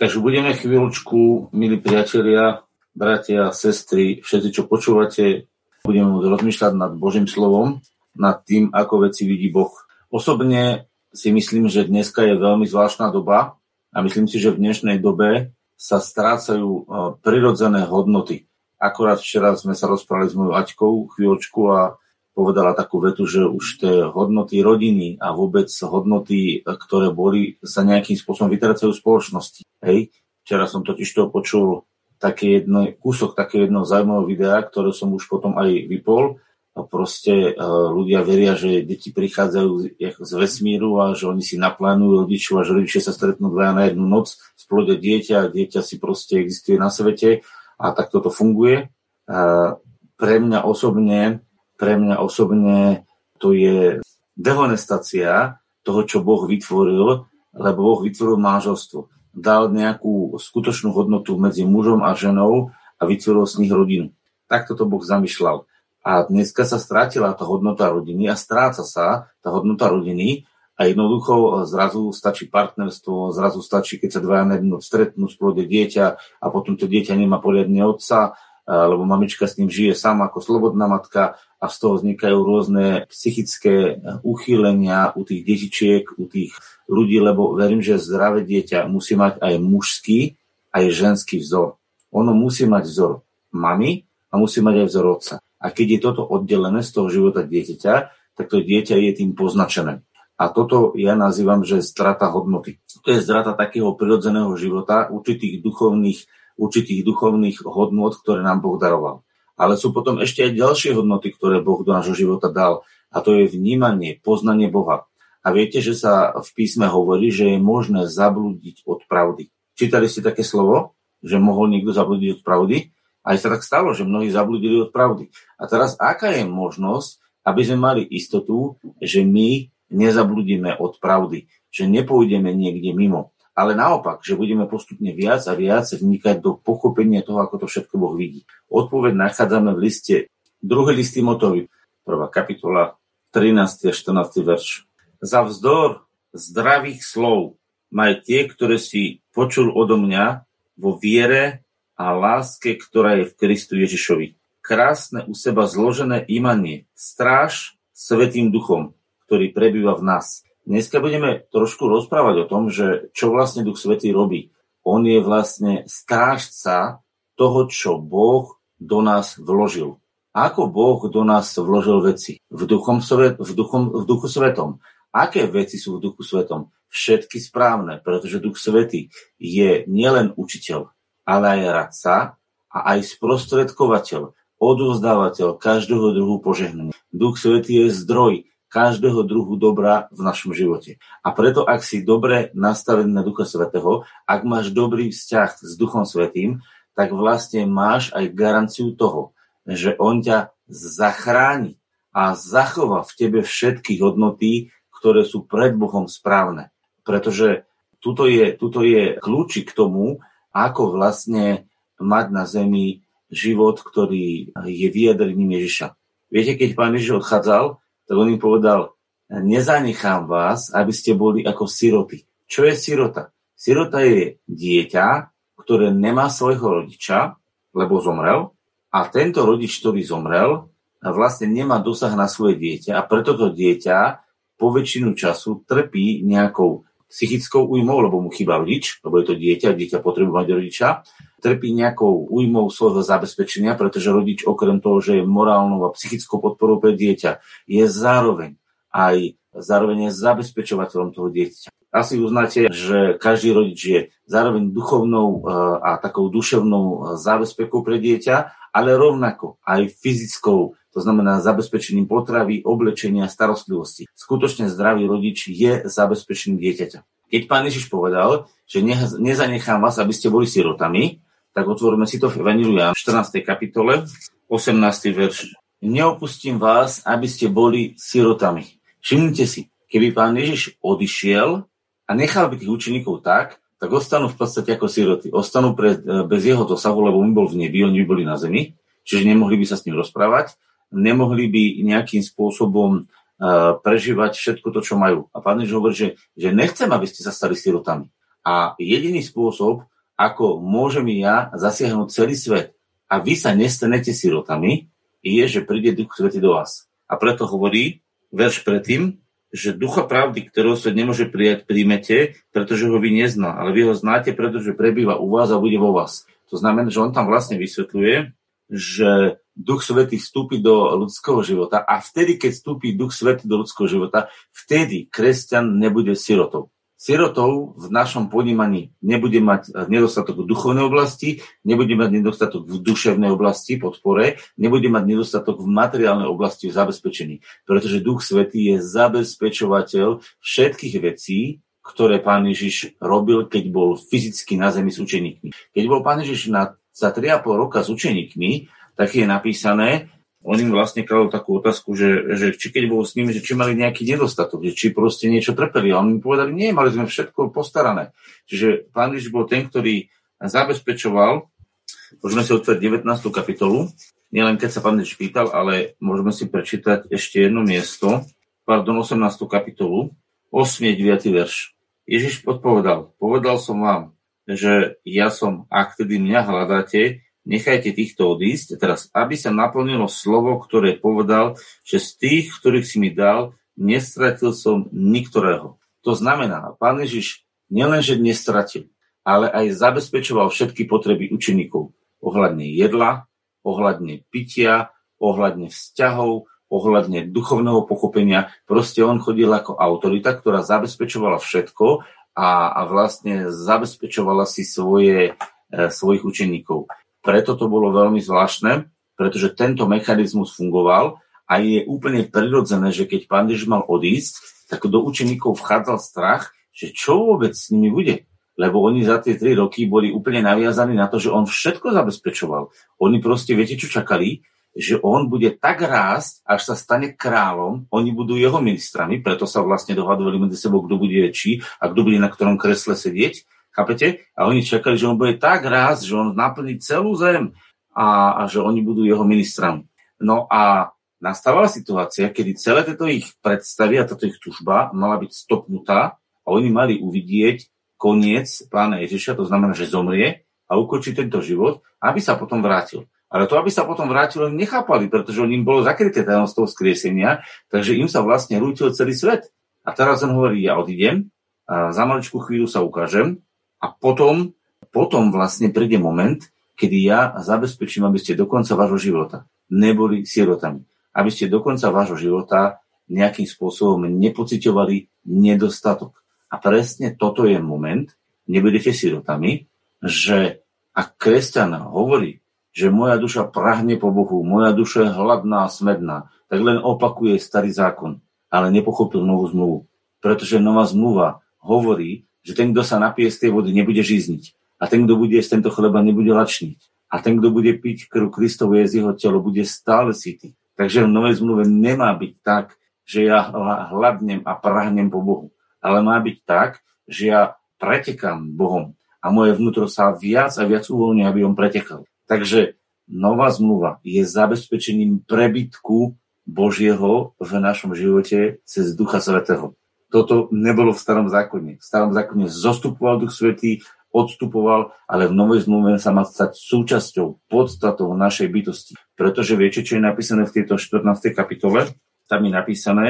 Takže budeme chvíľočku, milí priatelia, bratia, sestry, všetci, čo počúvate, budeme rozmýšľať nad Božím slovom, nad tým, ako veci vidí Boh. Osobne si myslím, že dneska je veľmi zvláštna doba a myslím si, že v dnešnej dobe sa strácajú e, prirodzené hodnoty. Akorát včera sme sa rozprávali s mojou Aťkou chvíľočku a povedala takú vetu, že už tie hodnoty rodiny a vôbec hodnoty, ktoré boli, sa nejakým spôsobom vytracajú v spoločnosti. Hej? Včera som totiž to počul také jedno, kúsok také jedno zaujímavého videa, ktoré som už potom aj vypol. A proste uh, ľudia veria, že deti prichádzajú z vesmíru a že oni si naplánujú rodičov a že rodičia sa stretnú dvaja na jednu noc, splodia dieťa a dieťa si proste existuje na svete a takto to funguje. Uh, pre mňa osobne pre mňa osobne to je dehonestácia toho, čo Boh vytvoril, lebo Boh vytvoril manželstvo. Dal nejakú skutočnú hodnotu medzi mužom a ženou a vytvoril z nich rodinu. Takto to Boh zamýšľal. A dneska sa strátila tá hodnota rodiny a stráca sa tá hodnota rodiny a jednoducho zrazu stačí partnerstvo, zrazu stačí, keď sa dvaja stretnú, splodia dieťa a potom to dieťa nemá poriadne otca, lebo mamička s ním žije sama ako slobodná matka a z toho vznikajú rôzne psychické uchýlenia u tých detičiek, u tých ľudí, lebo verím, že zdravé dieťa musí mať aj mužský, aj ženský vzor. Ono musí mať vzor mamy a musí mať aj vzor otca. A keď je toto oddelené z toho života dieťaťa, tak to dieťa je tým poznačené. A toto ja nazývam, že strata hodnoty. To je strata takého prirodzeného života, určitých duchovných, určitých duchovných hodnot, ktoré nám Boh daroval. Ale sú potom ešte aj ďalšie hodnoty, ktoré Boh do nášho života dal. A to je vnímanie, poznanie Boha. A viete, že sa v písme hovorí, že je možné zablúdiť od pravdy. Čítali ste také slovo, že mohol niekto zablúdiť od pravdy? Aj sa tak stalo, že mnohí zablúdili od pravdy. A teraz aká je možnosť, aby sme mali istotu, že my nezabludíme od pravdy, že nepôjdeme niekde mimo ale naopak, že budeme postupne viac a viac vnikať do pochopenia toho, ako to všetko Boh vidí. Odpoveď nachádzame v liste, druhý list Timotovi, prvá kapitola, 13. a 14. verš. Za vzdor zdravých slov maj tie, ktoré si počul odo mňa vo viere a láske, ktorá je v Kristu Ježišovi. Krásne u seba zložené imanie, stráž Svetým duchom, ktorý prebýva v nás Dneska budeme trošku rozprávať o tom, že čo vlastne Duch Svetý robí. On je vlastne strážca toho, čo Boh do nás vložil. Ako Boh do nás vložil veci? V, duchom, v, duchom, v duchu svetom. Aké veci sú v duchu svetom? Všetky správne, pretože duch svetý je nielen učiteľ, ale aj radca a aj sprostredkovateľ, odovzdávateľ každého druhu požehnania. Duch svetý je zdroj každého druhu dobra v našom živote. A preto, ak si dobre nastavený na Ducha Svetého, ak máš dobrý vzťah s Duchom Svetým, tak vlastne máš aj garanciu toho, že On ťa zachráni a zachová v tebe všetky hodnoty, ktoré sú pred Bohom správne. Pretože tuto je, tuto je kľúčik k tomu, ako vlastne mať na zemi život, ktorý je vyjadrením Ježiša. Viete, keď pán Ježiš odchádzal, tak on im povedal, nezanechám vás, aby ste boli ako siroty. Čo je sirota? Sirota je dieťa, ktoré nemá svojho rodiča, lebo zomrel, a tento rodič, ktorý zomrel, vlastne nemá dosah na svoje dieťa a preto to dieťa po väčšinu času trpí nejakou psychickou újmou, lebo mu chýba rodič, lebo je to dieťa, dieťa potrebuje mať rodiča, trpí nejakou újmou svojho zabezpečenia, pretože rodič okrem toho, že je morálnou a psychickou podporou pre dieťa, je zároveň aj zároveň je zabezpečovateľom toho dieťa. Asi uznáte, že každý rodič je zároveň duchovnou e, a takou duševnou e, zábezpekou pre dieťa, ale rovnako aj fyzickou, to znamená zabezpečením potravy, oblečenia, starostlivosti. Skutočne zdravý rodič je zabezpečením dieťaťa. Keď pán Ježiš povedal, že nezanechám vás, aby ste boli sirotami, tak otvoríme si to v Evangeliu v 14. kapitole, 18. verš. Neopustím vás, aby ste boli sirotami. Všimnite si, keby pán Ježiš odišiel a nechal by tých učeníkov tak, tak ostanú v podstate ako siroty. Ostanú pre, bez jeho dosahu, lebo on bol v nebi, oni by boli na zemi, čiže nemohli by sa s ním rozprávať, nemohli by nejakým spôsobom uh, prežívať všetko to, čo majú. A pán Ježiš hovorí, že, že nechcem, aby ste sa stali sirotami. A jediný spôsob, ako môžem ja zasiahnuť celý svet a vy sa nestanete sirotami, je, že príde Duch Svety do vás. A preto hovorí verš predtým, že ducha pravdy, ktorého svet nemôže prijať, príjmete, pretože ho vy nezná, ale vy ho znáte, pretože prebýva u vás a bude vo vás. To znamená, že on tam vlastne vysvetľuje, že Duch Svetý vstúpi do ľudského života a vtedy, keď vstúpi Duch Svetý do ľudského života, vtedy kresťan nebude sirotou. Sirotou v našom ponímaní nebude mať nedostatok v duchovnej oblasti, nebude mať nedostatok v duševnej oblasti, podpore, nebude mať nedostatok v materiálnej oblasti v zabezpečení, pretože Duch Svetý je zabezpečovateľ všetkých vecí, ktoré pán Ježiš robil, keď bol fyzicky na zemi s učeníkmi. Keď bol pán Ježiš na, za 3,5 roka s učeníkmi, tak je napísané, on im vlastne kladol takú otázku, že, že či keď bol s nimi, že či mali nejaký nedostatok, že či proste niečo trpeli. A oni mi povedali, nie, mali sme všetko postarané. Čiže pán Ježiš bol ten, ktorý zabezpečoval, môžeme si otvoriť 19. kapitolu, nielen keď sa pán Ježiš pýtal, ale môžeme si prečítať ešte jedno miesto, pardon, 18. kapitolu, 8. 9. verš. Ježiš odpovedal, povedal som vám, že ja som, ak tedy mňa hľadáte, nechajte týchto odísť. Teraz, aby sa naplnilo slovo, ktoré povedal, že z tých, ktorých si mi dal, nestratil som niktorého. To znamená, pán Ježiš nielenže nestratil, ale aj zabezpečoval všetky potreby učeníkov ohľadne jedla, ohľadne pitia, ohľadne vzťahov, ohľadne duchovného pochopenia. Proste on chodil ako autorita, ktorá zabezpečovala všetko a, a vlastne zabezpečovala si svoje, e, svojich učeníkov. Preto to bolo veľmi zvláštne, pretože tento mechanizmus fungoval a je úplne prirodzené, že keď pán Ježiš mal odísť, tak do učeníkov vchádzal strach, že čo vôbec s nimi bude. Lebo oni za tie tri roky boli úplne naviazaní na to, že on všetko zabezpečoval. Oni proste, viete, čo čakali? Že on bude tak rásť, až sa stane kráľom, oni budú jeho ministrami, preto sa vlastne dohadovali medzi sebou, kto bude väčší a kto bude na ktorom kresle sedieť Chápete? A oni čakali, že on bude tak raz, že on naplní celú zem a, a že oni budú jeho ministrami. No a nastávala situácia, kedy celé tieto ich predstavy a táto ich tužba mala byť stopnutá a oni mali uvidieť koniec pána Ježiša, to znamená, že zomrie a ukončí tento život, aby sa potom vrátil. Ale to, aby sa potom vrátil, nechápali, pretože im bolo zakryté tajomstvo skriesenia, takže im sa vlastne rútil celý svet. A teraz on hovorí, ja odídem, a za maličku chvíľu sa ukážem a potom, potom vlastne príde moment, kedy ja zabezpečím, aby ste do konca vášho života neboli sirotami. Aby ste do konca vášho života nejakým spôsobom nepociťovali nedostatok. A presne toto je moment, nebudete sirotami, že ak kresťan hovorí, že moja duša prahne po Bohu, moja duša je hladná a smedná, tak len opakuje starý zákon, ale nepochopil novú zmluvu. Pretože nová zmluva hovorí, že ten, kto sa napije z tej vody, nebude žízniť. A ten, kto bude jesť tento chleba, nebude lačniť. A ten, kto bude piť krv Kristovu z jeho telo, bude stále sytý. Takže v Novej zmluve nemá byť tak, že ja hladnem a prahnem po Bohu. Ale má byť tak, že ja pretekám Bohom a moje vnútro sa viac a viac uvoľňuje, aby on pretekal. Takže nová zmluva je zabezpečením prebytku Božieho v našom živote cez Ducha Svetého. Toto nebolo v starom zákone. V starom zákone zostupoval Duch Svetý, odstupoval, ale v Novej zmluve sa má stať súčasťou, podstatou našej bytosti. Pretože viete, čo je napísané v tejto 14. kapitole? Tam je napísané,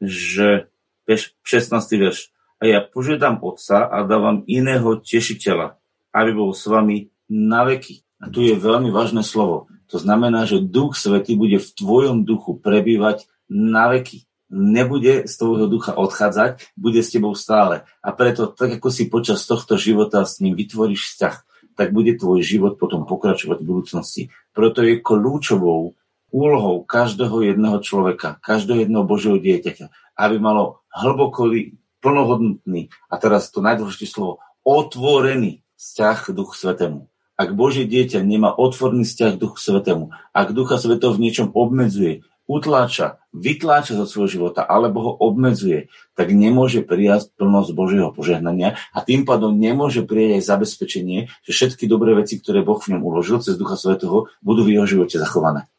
že 16. verš. A ja požiadam Otca a dávam iného tešiteľa, aby bol s vami na veky. A tu je veľmi vážne slovo. To znamená, že Duch Svetý bude v tvojom duchu prebývať na veky nebude z tvojho ducha odchádzať, bude s tebou stále. A preto, tak ako si počas tohto života s ním vytvoríš vzťah, tak bude tvoj život potom pokračovať v budúcnosti. Preto je kľúčovou úlohou každého jedného človeka, každého jedného Božieho dieťaťa, aby malo hlbokový, plnohodnotný, a teraz to najdôležitejšie slovo, otvorený vzťah k Duchu Svetému. Ak Božie dieťa nemá otvorný vzťah k Duchu Svetému, ak Ducha Svetého v niečom obmedzuje, utláča, vytláča zo svojho života alebo ho obmedzuje, tak nemôže prijať plnosť Božieho požehnania a tým pádom nemôže prijať aj zabezpečenie, že všetky dobré veci, ktoré Boh v ňom uložil cez Ducha Svetého, budú v jeho živote zachované.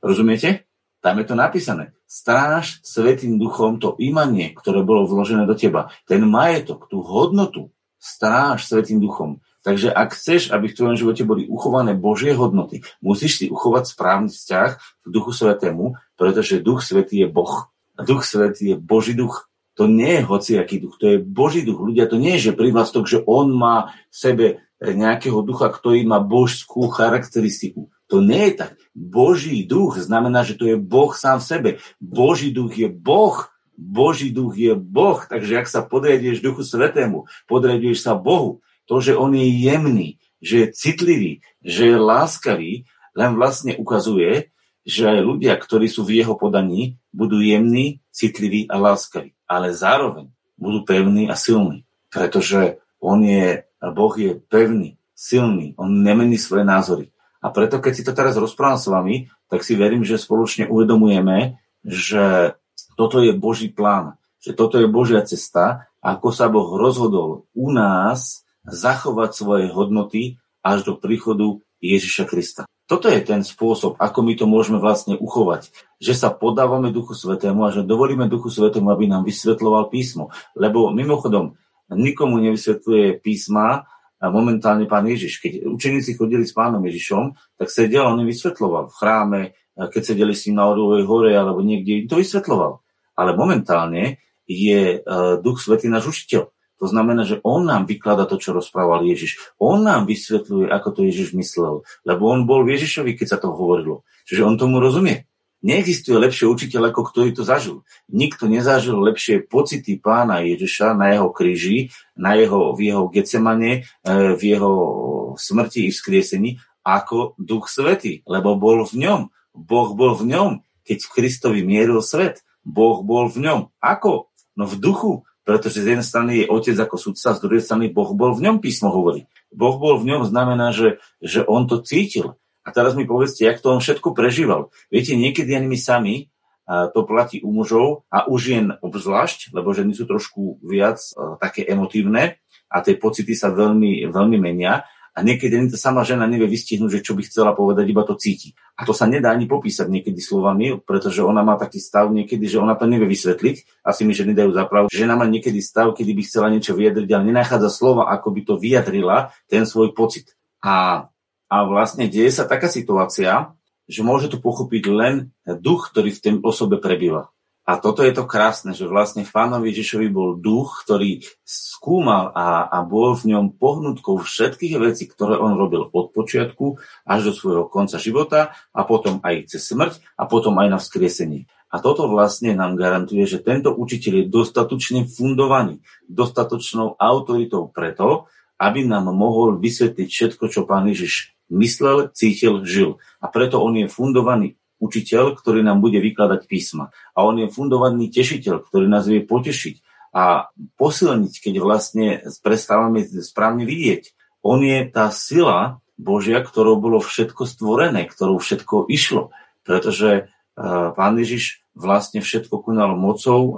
Rozumiete? Tam je to napísané. Stráž Svetým duchom to imanie, ktoré bolo vložené do teba. Ten majetok, tú hodnotu, stráž Svetým duchom. Takže ak chceš, aby v tvojom živote boli uchované Božie hodnoty, musíš si uchovať správny vzťah v Duchu Svetému, pretože Duch Svetý je Boh. A Duch Svetý je Boží duch. To nie je hociaký duch, to je Boží duch. Ľudia, to nie je, že privlastok, že on má v sebe nejakého ducha, ktorý má božskú charakteristiku. To nie je tak. Boží duch znamená, že to je Boh sám v sebe. Boží duch je Boh. Boží duch je Boh. Takže ak sa podriaduješ Duchu Svetému, podriaduješ sa Bohu, to, že on je jemný, že je citlivý, že je láskavý, len vlastne ukazuje, že aj ľudia, ktorí sú v jeho podaní, budú jemní, citliví a láskaví. Ale zároveň budú pevní a silní, pretože on je, Boh je pevný, silný, on nemení svoje názory. A preto, keď si to teraz rozprávam s vami, tak si verím, že spoločne uvedomujeme, že toto je Boží plán, že toto je Božia cesta, ako sa Boh rozhodol u nás zachovať svoje hodnoty až do príchodu Ježiša Krista. Toto je ten spôsob, ako my to môžeme vlastne uchovať. Že sa podávame Duchu Svetému a že dovolíme Duchu Svetému, aby nám vysvetloval písmo. Lebo mimochodom, nikomu nevysvetľuje písma a momentálne pán Ježiš. Keď učeníci chodili s pánom Ježišom, tak sedel, on im vysvetloval v chráme, keď sedeli s ním na Orlovej hore alebo niekde, to vysvetloval. Ale momentálne je uh, Duch Svetý náš učiteľ. To znamená, že on nám vyklada to, čo rozprával Ježiš. On nám vysvetľuje, ako to Ježiš myslel. Lebo on bol v Ježišovi, keď sa to hovorilo. Čiže on tomu rozumie. Neexistuje lepšie učiteľ, ako ktorý to zažil. Nikto nezažil lepšie pocity pána Ježiša na jeho kríži, na jeho, v jeho Getsemane, e, v jeho smrti i vzkriesení, ako Duch Svetý, lebo bol v ňom. Boh bol v ňom, keď v Kristovi mieril svet. Boh bol v ňom. Ako? No v duchu, pretože z jednej strany je otec ako sudca, z druhej strany Boh bol v ňom, písmo hovorí. Boh bol v ňom znamená, že, že on to cítil. A teraz mi povedzte, jak to on všetko prežíval. Viete, niekedy ani my sami, a to platí u mužov a u žien obzvlášť, lebo ženy sú trošku viac a, také emotívne a tie pocity sa veľmi, veľmi menia a niekedy ani tá sama žena nevie vystihnúť, že čo by chcela povedať, iba to cíti. A to sa nedá ani popísať niekedy slovami, pretože ona má taký stav niekedy, že ona to nevie vysvetliť. Asi mi ženy dajú zapravu. Žena má niekedy stav, kedy by chcela niečo vyjadriť, ale nenachádza slova, ako by to vyjadrila, ten svoj pocit. A, a vlastne deje sa taká situácia, že môže to pochopiť len duch, ktorý v tej osobe prebýva. A toto je to krásne, že vlastne v pánovi Ježišovi bol duch, ktorý skúmal a, a bol v ňom pohnutkou všetkých vecí, ktoré on robil od počiatku až do svojho konca života a potom aj cez smrť a potom aj na vzkriesenie. A toto vlastne nám garantuje, že tento učiteľ je dostatočne fundovaný, dostatočnou autoritou preto, aby nám mohol vysvetliť všetko, čo pán Ježiš myslel, cítil, žil. A preto on je fundovaný učiteľ, ktorý nám bude vykladať písma. A on je fundovaný tešiteľ, ktorý nás vie potešiť a posilniť, keď vlastne prestávame správne vidieť. On je tá sila Božia, ktorou bolo všetko stvorené, ktorou všetko išlo. Pretože uh, pán Ježiš vlastne všetko konal mocou, uh,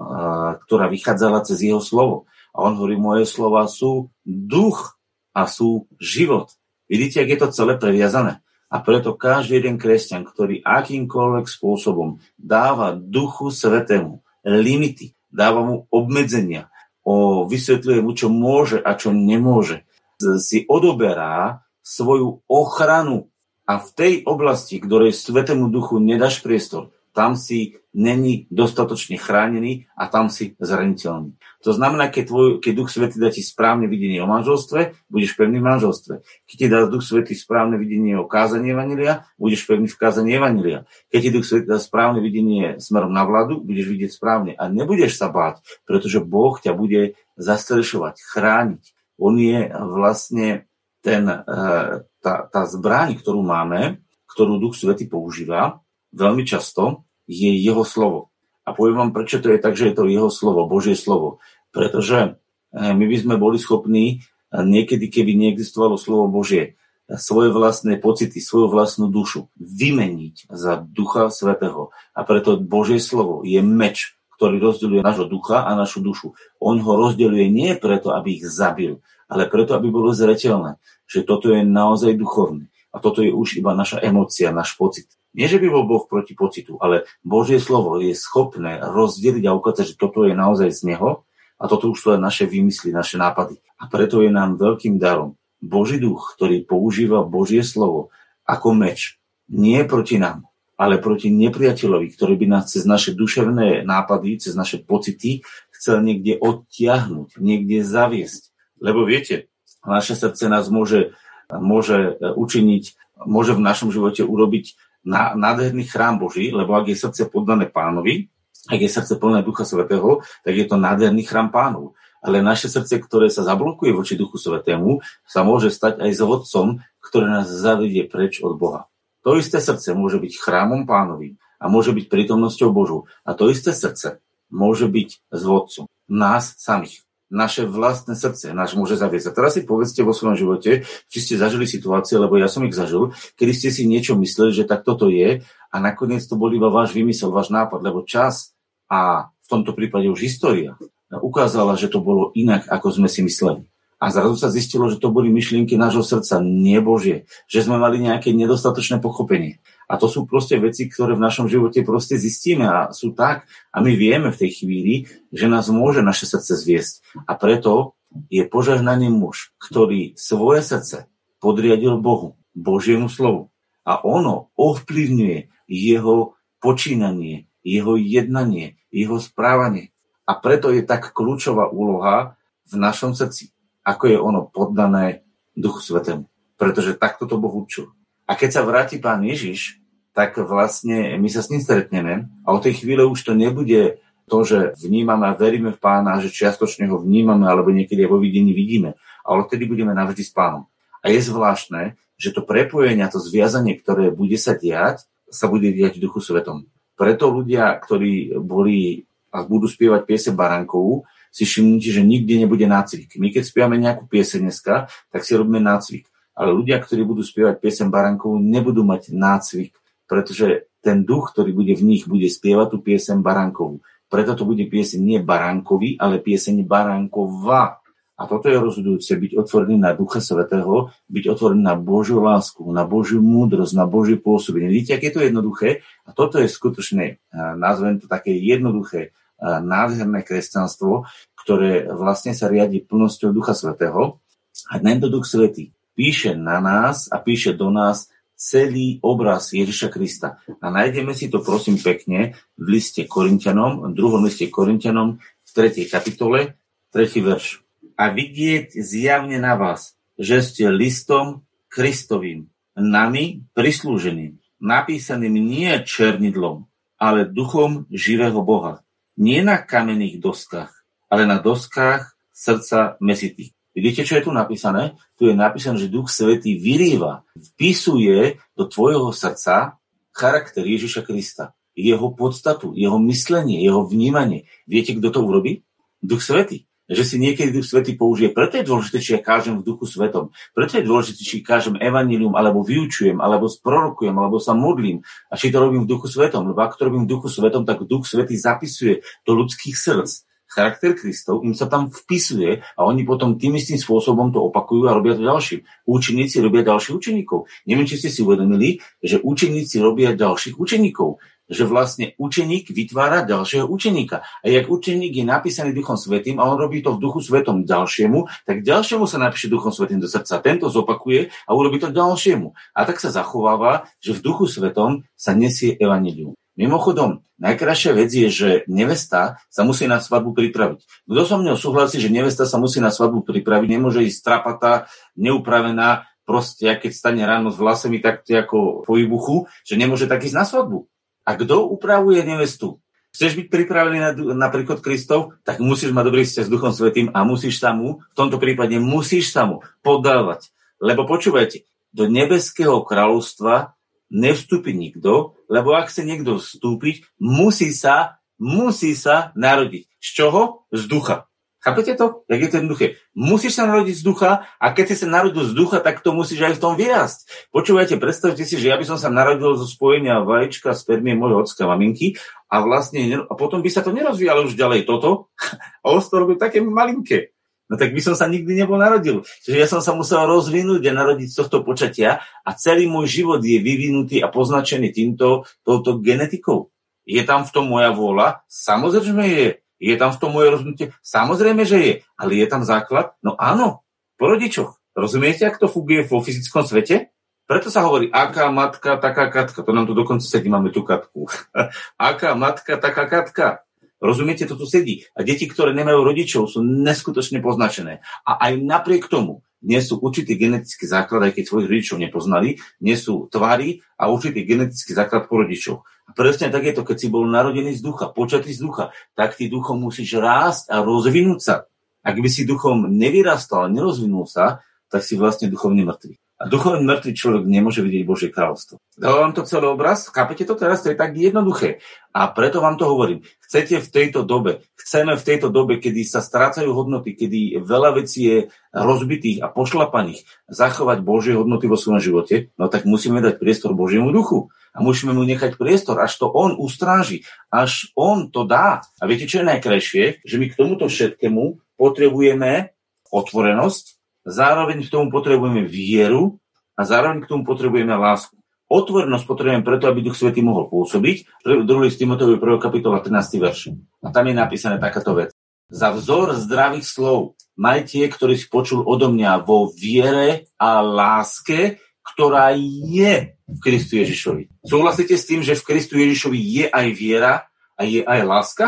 ktorá vychádzala cez jeho slovo. A on hovorí, moje slova sú duch a sú život. Vidíte, ak je to celé previazané. A preto každý jeden kresťan, ktorý akýmkoľvek spôsobom dáva duchu svetému limity, dáva mu obmedzenia, o, vysvetľuje mu, čo môže a čo nemôže, si odoberá svoju ochranu. A v tej oblasti, ktorej svetému duchu nedáš priestor, tam si není dostatočne chránený a tam si zraniteľný. To znamená, keď, tvoj, keď Duch Svetý dá ti správne videnie o manželstve, budeš pevný v manželstve. Keď ti dá Duch Svetý správne videnie o kázaní Evangelia, budeš pevný v kázaní Evangelia. Keď ti Duch Svetý dá správne videnie smerom na vládu, budeš vidieť správne a nebudeš sa báť, pretože Boh ťa bude zastrešovať, chrániť. On je vlastne ten, eh, tá, tá zbraň, ktorú máme, ktorú Duch Svetý používa veľmi často, je jeho slovo. A poviem vám, prečo to je tak, že je to jeho slovo, Božie slovo. Pretože eh, my by sme boli schopní eh, niekedy, keby neexistovalo slovo Božie, eh, svoje vlastné pocity, svoju vlastnú dušu vymeniť za ducha svetého. A preto Božie slovo je meč, ktorý rozdeľuje nášho ducha a našu dušu. On ho rozdeľuje nie preto, aby ich zabil, ale preto, aby bolo zreteľné, že toto je naozaj duchovné. A toto je už iba naša emócia, náš pocit. Nie, že by bol Boh proti pocitu, ale Božie slovo je schopné rozdeliť a ukázať, že toto je naozaj z Neho a toto už sú naše výmysly, naše nápady. A preto je nám veľkým darom, Boží duch, ktorý používa Božie slovo ako meč, nie proti nám, ale proti nepriateľovi, ktorý by nás cez naše duševné nápady, cez naše pocity chcel niekde odtiahnuť, niekde zaviesť. Lebo viete, naše srdce nás môže, môže učiniť, môže v našom živote urobiť nádherný chrám Boží, lebo ak je srdce poddané pánovi, ak je srdce plné Ducha Svetého, tak je to nádherný chrám pánov. Ale naše srdce, ktoré sa zablokuje voči Duchu Svetému, sa môže stať aj s vodcom, ktoré nás zavedie preč od Boha. To isté srdce môže byť chrámom pánovým a môže byť prítomnosťou Božou. A to isté srdce môže byť s vodcom. Nás samých. Naše vlastné srdce nás môže zaviesť. A teraz si povedzte vo svojom živote, či ste zažili situácie, lebo ja som ich zažil, kedy ste si niečo mysleli, že tak toto je a nakoniec to bol iba váš vymysel, váš nápad, lebo čas a v tomto prípade už história ukázala, že to bolo inak, ako sme si mysleli. A zrazu sa zistilo, že to boli myšlienky nášho srdca, nie Božie. Že sme mali nejaké nedostatočné pochopenie. A to sú proste veci, ktoré v našom živote proste zistíme a sú tak. A my vieme v tej chvíli, že nás môže naše srdce zviesť. A preto je požehnaný muž, ktorý svoje srdce podriadil Bohu, Božiemu slovu. A ono ovplyvňuje jeho počínanie, jeho jednanie, jeho správanie. A preto je tak kľúčová úloha v našom srdci ako je ono poddané Duchu Svetému. Pretože takto to Boh učil. A keď sa vráti Pán Ježiš, tak vlastne my sa s ním stretneme a od tej chvíle už to nebude to, že vnímame a veríme v Pána, že čiastočne ho vnímame alebo niekedy vo videní vidíme, ale vtedy budeme navždy s Pánom. A je zvláštne, že to prepojenie, to zviazanie, ktoré bude sa diať, sa bude diať v Duchu Svetom. Preto ľudia, ktorí boli a budú spievať piese Barankovú, si všimnite, že nikdy nebude nácvik. My keď spievame nejakú pieseň dneska, tak si robíme nácvik. Ale ľudia, ktorí budú spievať piesem Barankovú, nebudú mať nácvik, pretože ten duch, ktorý bude v nich, bude spievať tú piesem Barankovú. Preto to bude pieseň nie Barankovi, ale pieseň Barankova. A toto je rozhodujúce, byť otvorený na Ducha Svetého, byť otvorený na Božiu lásku, na Božiu múdrosť, na Božiu pôsobenie. Vidíte, aké je to jednoduché? A toto je skutočné, nazvem to také jednoduché, nádherné kresťanstvo, ktoré vlastne sa riadi plnosťou Ducha Svetého. A tento Duch Svetý píše na nás a píše do nás celý obraz Ježiša Krista. A nájdeme si to prosím pekne v liste Korintianom, v druhom liste Korintianom, v 3. kapitole, 3. verš. A vidieť zjavne na vás, že ste listom Kristovým, nami prislúženým, napísaným nie černidlom, ale duchom živého Boha, nie na kamenných doskách, ale na doskách srdca mesitých. Vidíte, čo je tu napísané? Tu je napísané, že Duch Svetý vyrýva, vpisuje do tvojho srdca charakter Ježiša Krista. Jeho podstatu, jeho myslenie, jeho vnímanie. Viete, kto to urobí? Duch Svetý že si niekedy Duch Svetý použije. Preto je dôležité, či ja kážem v Duchu Svetom. Preto je dôležité, či kážem evanílium, alebo vyučujem, alebo sprorokujem, alebo sa modlím. A či to robím v Duchu Svetom. Lebo ak to robím v Duchu Svetom, tak Duch Svetý zapisuje do ľudských srdc charakter Kristov, im sa tam vpisuje a oni potom tým istým spôsobom to opakujú a robia to ďalším. Učeníci robia ďalších učeníkov. Neviem, či ste si uvedomili, že učeníci robia ďalších učeníkov že vlastne učeník vytvára ďalšieho učeníka. A jak učeník je napísaný Duchom Svetým a on robí to v Duchu Svetom ďalšiemu, tak ďalšiemu sa napíše Duchom Svetým do srdca. Tento zopakuje a urobí to ďalšiemu. A tak sa zachováva, že v Duchu Svetom sa nesie evanilium. Mimochodom, najkrajšia vec je, že nevesta sa musí na svadbu pripraviť. Kto so mnou súhlasí, že nevesta sa musí na svadbu pripraviť, nemôže ísť strapatá, neupravená, proste, keď stane ráno s vlasami tak ako po výbuchu, že nemôže tak ísť na svadbu. A kto upravuje nevestu? Chceš byť pripravený na, na príchod Kristov, tak musíš mať dobrý vzťah s Duchom Svetým a musíš sa mu, v tomto prípade musíš sa mu podávať. Lebo počúvajte, do nebeského kráľovstva nevstúpi nikto, lebo ak chce niekto vstúpiť, musí sa, musí sa narodiť. Z čoho? Z ducha. Chápete to? Jak je to jednoduché? Musíš sa narodiť z ducha a keď si sa narodil z ducha, tak to musíš aj v tom vyrásť. Počúvajte, predstavte si, že ja by som sa narodil zo spojenia vajíčka, spermie mojho ocka maminky a vlastne a potom by sa to nerozvíjalo už ďalej toto a ostalo by také malinké. No tak by som sa nikdy nebol narodil. Čiže ja som sa musel rozvinúť a narodiť z tohto počatia a celý môj život je vyvinutý a poznačený týmto, touto genetikou. Je tam v tom moja vôľa? Samozrejme je. Je tam v tom moje rozhodnutie? Samozrejme, že je. Ale je tam základ? No áno, po rodičoch. Rozumiete, ak to funguje vo fyzickom svete? Preto sa hovorí, aká matka, taká katka. To nám tu dokonca sedí, máme tú katku. aká matka, taká katka. Rozumiete, to tu sedí. A deti, ktoré nemajú rodičov, sú neskutočne poznačené. A aj napriek tomu nie sú určitý genetický základ, aj keď svojich rodičov nepoznali, nie sú tvary a určitý genetický základ po rodičov. Presne tak je to, keď si bol narodený z ducha, počatý z ducha, tak ty duchom musíš rásť a rozvinúť sa. Ak by si duchom nevyrastal, nerozvinul sa, tak si vlastne duchovne mŕtvy. A duchovne mŕtvý človek nemôže vidieť Božie kráľovstvo. Dáva vám to celý obraz? Chápete to teraz? To je tak jednoduché. A preto vám to hovorím. Chcete v tejto dobe, chceme v tejto dobe, kedy sa strácajú hodnoty, kedy veľa vecí je rozbitých a pošlapaných, zachovať Božie hodnoty vo svojom živote, no tak musíme dať priestor Božiemu duchu. A musíme mu nechať priestor, až to on ustráži, až on to dá. A viete, čo je najkrajšie? Že my k tomuto všetkému potrebujeme otvorenosť, zároveň k tomu potrebujeme vieru a zároveň k tomu potrebujeme lásku. Otvorenosť potrebujeme preto, aby Duch Svetý mohol pôsobiť. 2. Timoteovi 1. kapitola 13. verš. A tam je napísané takáto vec. Za vzor zdravých slov maj tie, ktorý si počul odo mňa vo viere a láske, ktorá je v Kristu Ježišovi. Súhlasíte s tým, že v Kristu Ježišovi je aj viera a je aj láska?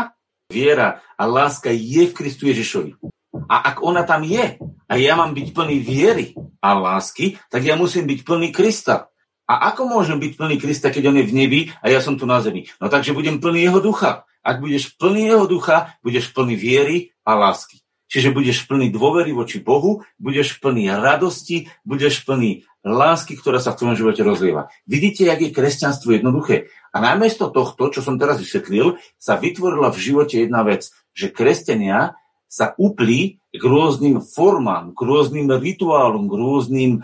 Viera a láska je v Kristu Ježišovi. A ak ona tam je a ja mám byť plný viery a lásky, tak ja musím byť plný Krista. A ako môžem byť plný Krista, keď on je v nebi a ja som tu na zemi? No takže budem plný jeho ducha. Ak budeš plný jeho ducha, budeš plný viery a lásky. Čiže budeš plný dôvery voči Bohu, budeš plný radosti, budeš plný lásky, ktorá sa v tvojom živote rozlieva. Vidíte, jak je kresťanstvo jednoduché. A namiesto tohto, čo som teraz vysvetlil, sa vytvorila v živote jedna vec, že kresťania sa upli k rôznym formám, k rôznym rituálom, k rôznym e,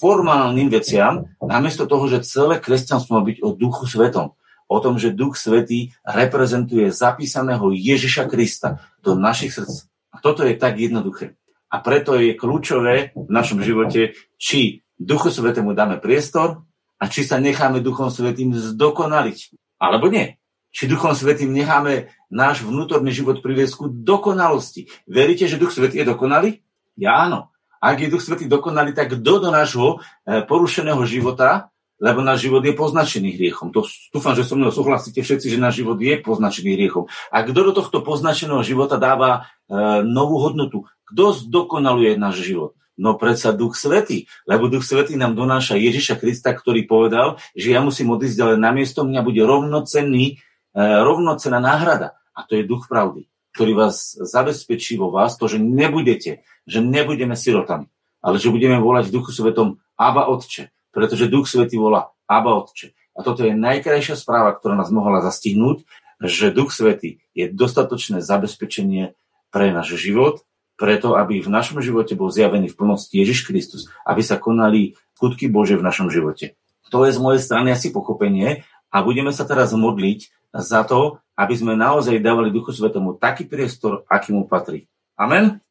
formálnym veciam, namiesto toho, že celé kresťanstvo má byť o duchu svetom. O tom, že duch svetý reprezentuje zapísaného Ježiša Krista do našich srdc. A toto je tak jednoduché. A preto je kľúčové v našom živote, či duchu svetému dáme priestor a či sa necháme duchom svetým zdokonaliť. Alebo nie či Duchom Svetým necháme náš vnútorný život priviesť ku dokonalosti. Veríte, že Duch Svetý je dokonalý? Ja áno. Ak je Duch Svetý dokonalý, tak kto do nášho e, porušeného života, lebo náš život je poznačený hriechom. To dúfam, že so mnou súhlasíte všetci, že náš život je poznačený hriechom. A kto do tohto poznačeného života dáva e, novú hodnotu? Kto zdokonaluje náš život? No predsa Duch Svetý, lebo Duch Svetý nám donáša Ježiša Krista, ktorý povedal, že ja musím odísť, ale namiesto mňa bude rovnocenný rovnocená náhrada. A to je duch pravdy, ktorý vás zabezpečí vo vás to, že nebudete, že nebudeme sirotami, ale že budeme volať v duchu svetom Aba Otče, pretože duch svetý volá Aba Otče. A toto je najkrajšia správa, ktorá nás mohla zastihnúť, že duch svetý je dostatočné zabezpečenie pre náš život, preto aby v našom živote bol zjavený v plnosti Ježiš Kristus, aby sa konali skutky Bože v našom živote. To je z mojej strany asi pochopenie a budeme sa teraz modliť za to, aby sme naozaj dávali Duchu Svetomu taký priestor, aký mu patrí. Amen?